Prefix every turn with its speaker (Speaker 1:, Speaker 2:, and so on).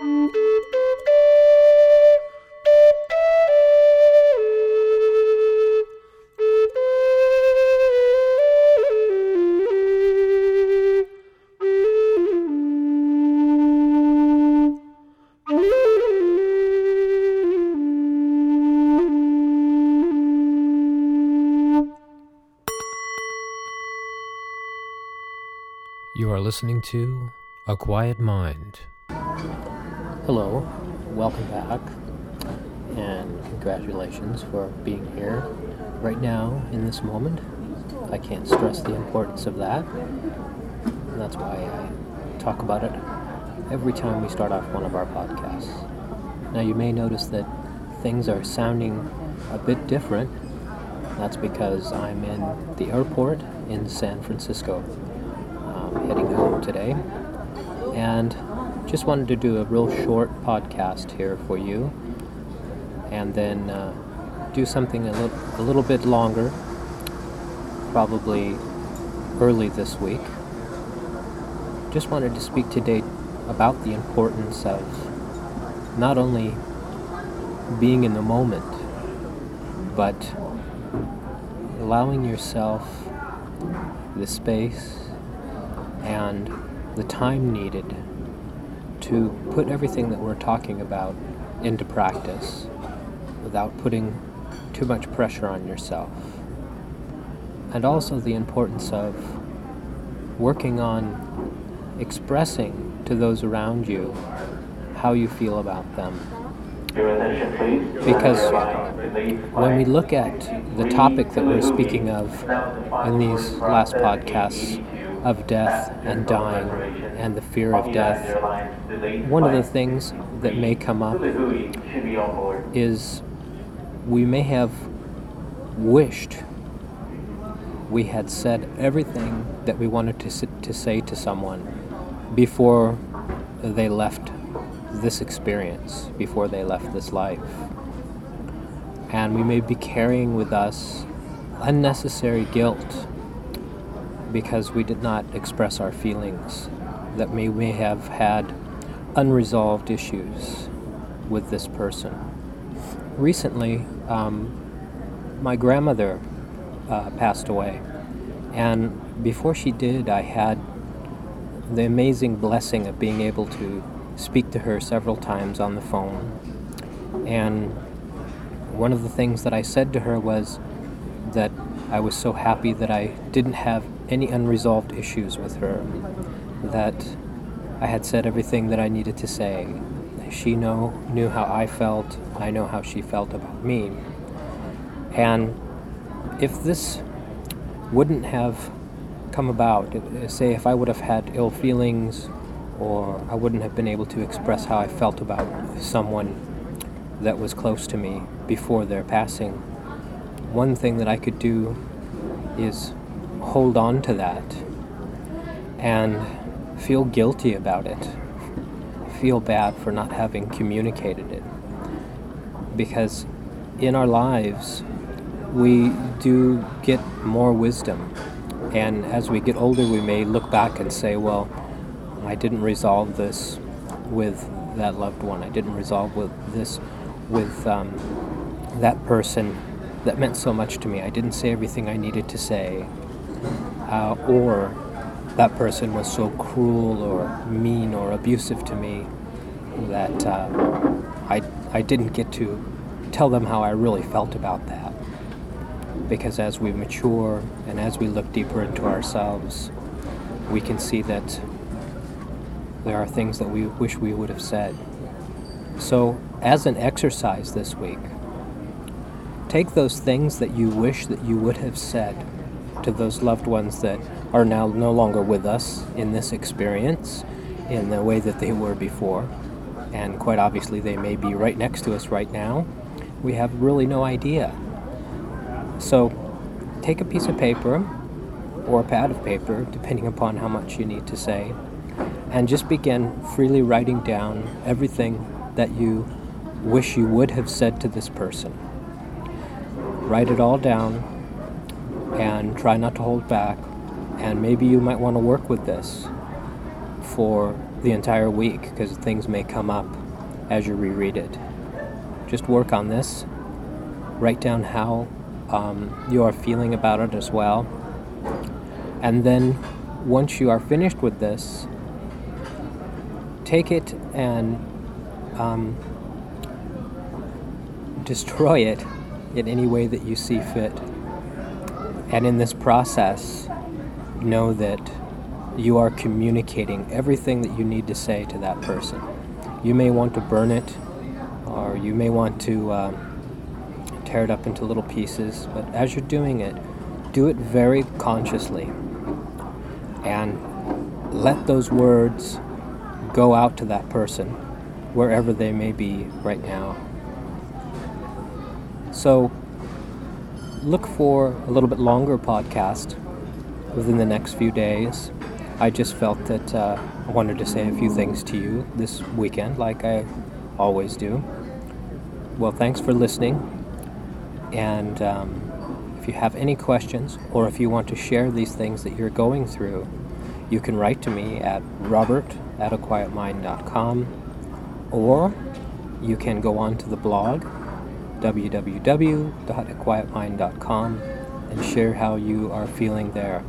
Speaker 1: You are listening to A Quiet Mind.
Speaker 2: Hello, welcome back, and congratulations for being here right now in this moment. I can't stress the importance of that. And that's why I talk about it every time we start off one of our podcasts. Now, you may notice that things are sounding a bit different. That's because I'm in the airport in San Francisco um, heading home today. And just wanted to do a real short podcast here for you. And then uh, do something a, li- a little bit longer, probably early this week. Just wanted to speak today about the importance of not only being in the moment, but allowing yourself the space and the time needed to put everything that we're talking about into practice without putting too much pressure on yourself. And also the importance of working on expressing to those around you how you feel about them. Because when we look at the topic that we're speaking of in these last podcasts, of death and dying and the fear of death, one of the things that may come up is we may have wished we had said everything that we wanted to, to say to someone before they left this experience, before they left this life. And we may be carrying with us unnecessary guilt because we did not express our feelings, that we may have had unresolved issues with this person. Recently, um, my grandmother uh, passed away, and before she did, I had the amazing blessing of being able to speak to her several times on the phone. And one of the things that I said to her was that I was so happy that I didn't have any unresolved issues with her, that I had said everything that I needed to say. She know, knew how I felt, I know how she felt about me. And if this wouldn't have come about, uh, say if I would have had ill feelings or I wouldn't have been able to express how I felt about someone that was close to me before their passing, one thing that I could do is hold on to that and feel guilty about it, feel bad for not having communicated it. Because in our lives, we do get more wisdom. And as we get older, we may look back and say, well, I didn't resolve this with that loved one. I didn't resolve with this with um, that person that meant so much to me. I didn't say everything I needed to say. Uh, or that person was so cruel or mean or abusive to me that uh, I, I didn't get to tell them how I really felt about that. Because as we mature and as we look deeper into ourselves, we can see that there are things that we wish we would have said. So, as an exercise this week, Take those things that you wish that you would have said to those loved ones that are now no longer with us in this experience in the way that they were before. And quite obviously, they may be right next to us right now. We have really no idea. So, take a piece of paper or a pad of paper, depending upon how much you need to say, and just begin freely writing down everything that you wish you would have said to this person write it all down and try not to hold back. And maybe you might want to work with this for the entire week because things may come up as you reread it. Just work on this. Write down how um, you are feeling about it as well. And then once you are finished with this, take it and um, destroy it in any way that you see fit. And in this process, know that you are communicating everything that you need to say to that person. You may want to burn it, or you may want to uh, tear it up into little pieces, but as you're doing it, do it very consciously. And let those words go out to that person, wherever they may be right now. So, look for a little bit longer podcast within the next few days. I just felt that uh, I wanted to say a few things to you this weekend, like I always do. Well, thanks for listening. And um, if you have any questions or if you want to share these things that you're going through, you can write to me at robert at aquietmind.com or you can go on to the blog www.aquietmind.com and share how you are feeling there.